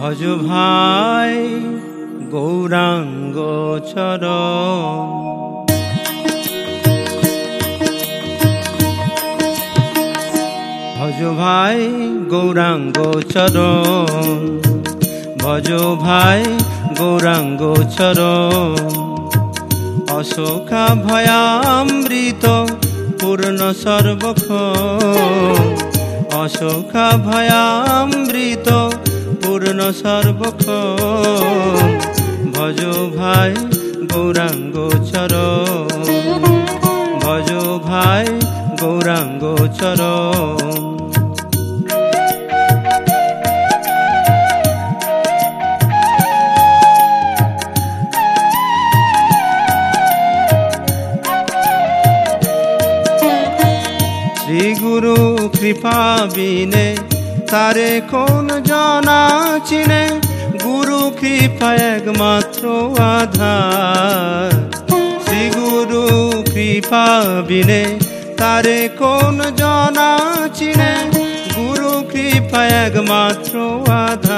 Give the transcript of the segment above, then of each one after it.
ভজ ভাই, গৌরাঙ্গ চরণ। ভজ ভাই, গৌরাঙ্গ চরণ। ভজ ভাই, গৌরাঙ্গ চরণ। অশোকা ভয়ামৃত, পূর্ণ সর্বক্ষ অশোকা ভয়ামৃত পূর্ণ সর্বক্ষ ভজ ভাই গৌরাঙ্গ চরণ। ভজ ভাই গৌরাঙ্গ চরণ। শ্রী গুরু কৃপা বিনে তারে কোন জনা চিনে গুরু কৃপা একমাত্র আধার। শ্রী গুরু কৃপা বিনে তারে কোন জনা চিনে গুরু কৃপা একমাত্র আধার।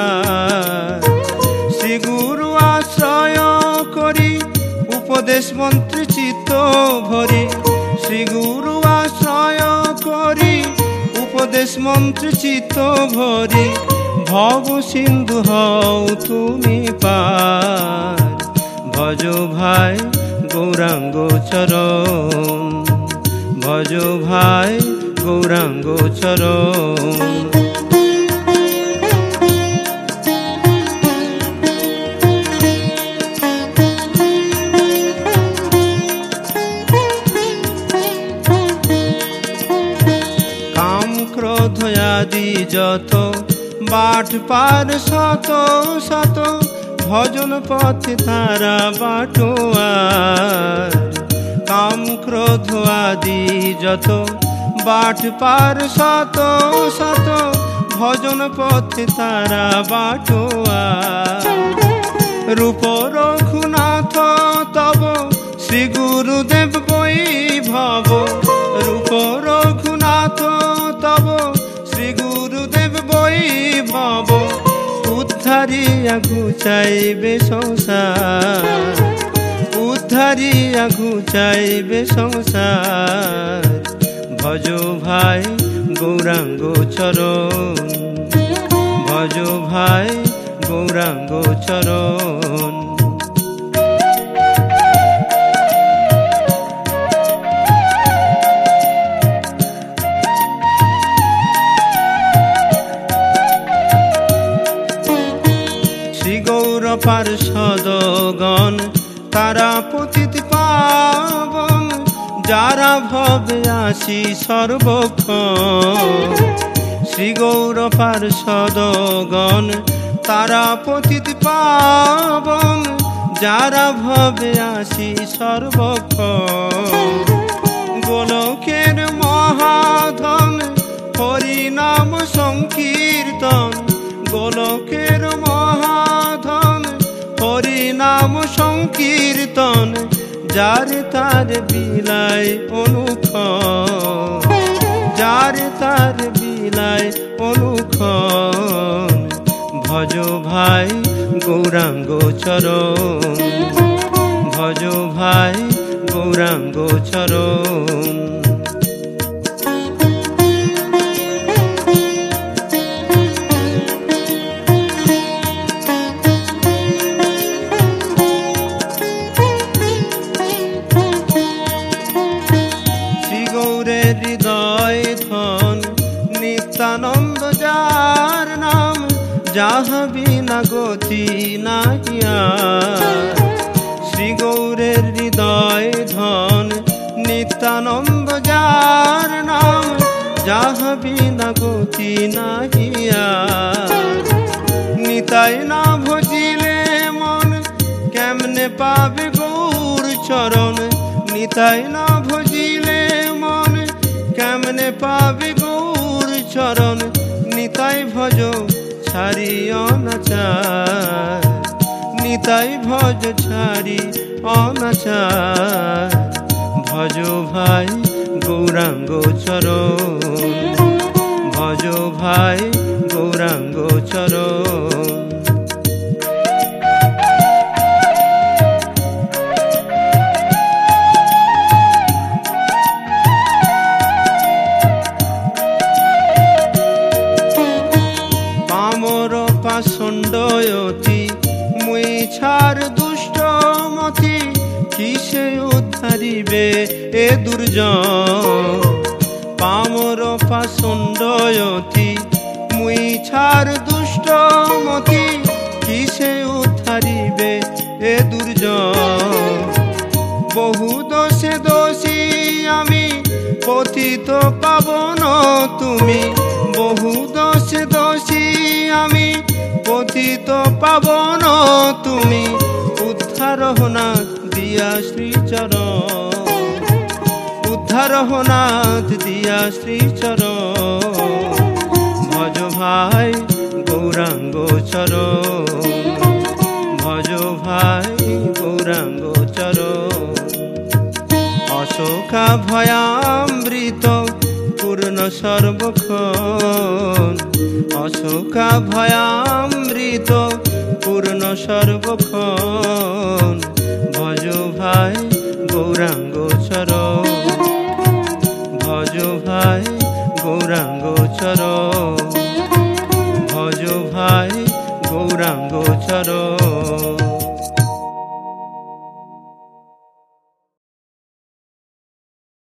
উপদেশ মন্ত্র চিত্ত ভরে, ভব সিন্ধু হও তুমি পার। ভজ ভাই, গৌরাঙ্গ চরণ। ভজ ভাই, গৌরাঙ্গ চরণ। ক্রোধ আদি যত, বাট পার শত শত, ভজন পথে তারা বাটোয়ার কাম ক্রোধ আদি যত, বাট পার শত শত, ভজন পথে তারা বাটোয়ার রূপ রঘুনাথ তব, শ্রী গুরুদেব উদ্ধারিয়া ঘুচাইবে সংসার। উদ্ধারিয়া ঘুচাইবে সংসার। ভজ ভাই গৌরাঙ্গ চরণ। ভজ ভাই গৌরাঙ্গ চরণ। পার্ষদগণ তারা পতিত পাবন, যারা ভবে আসি সর্বক্ষণ। শ্রী গৌর পার্ষদগণ তারা পতিত পাবন, যারা ভবে আসি সর্বক্ষণ। গোলকের মহাধন সংকীর্তন, যার তার বিলাই অনুখ যার তার বিলাই অনুখ ভজ ভাই গৌরাঙ্গ চর ভজ ভাই গৌরাঙ্গ চরণ। যাহা বিনা গতি নাহিয়া। শ্রী গৌরের হৃদয় ধন নিত্যানন্দ যার নাম যাহা বিনা গতি নাহিয়া। নিতাই না ভজিলে মন কেমনে পাবে গৌর চরণ? নিতাই না ভজিলে মন কেমনে পাবে গৌর চরণ? নিতাই ভজ ছাড়ি অনাচার নিতাই ভজ ছাড়ি অনাচার ভজ ভাই গৌরাঙ্গ চরণ। ভজ ভাই গৌরাঙ্গ চরণ। উদ্ধারিবে এ দুর্জন। পামর পাষণ্ডয়তি, মুই ছাড় দুষ্ট মতি কিসে উদ্ধারিবে এ দুর্জন? বহু দোষে দোষী আমি পতিত পাবন তুমি। বহু দোষে দোষী আমি পতিত পাবন তুমি। উদ্ধার হনাথ দিয়া শ্রীচর উদ্ধার হনাথ দিয়া শ্রীচর ভজ ভাই গৌরাঙ্গ চর ভজ ভাই গৌরাঙ্গ চর অশোকা ভয়ামৃত পূর্ণ সর্বক্ষণ। অশোকা ভয়ামৃত পূর্ণ সর্বক্ষণ। ভজ ভাই গৌরাঙ্গ চর ভজ ভাই গৌরাঙ্গ চর ভজ ভাই গৌরাঙ্গ চর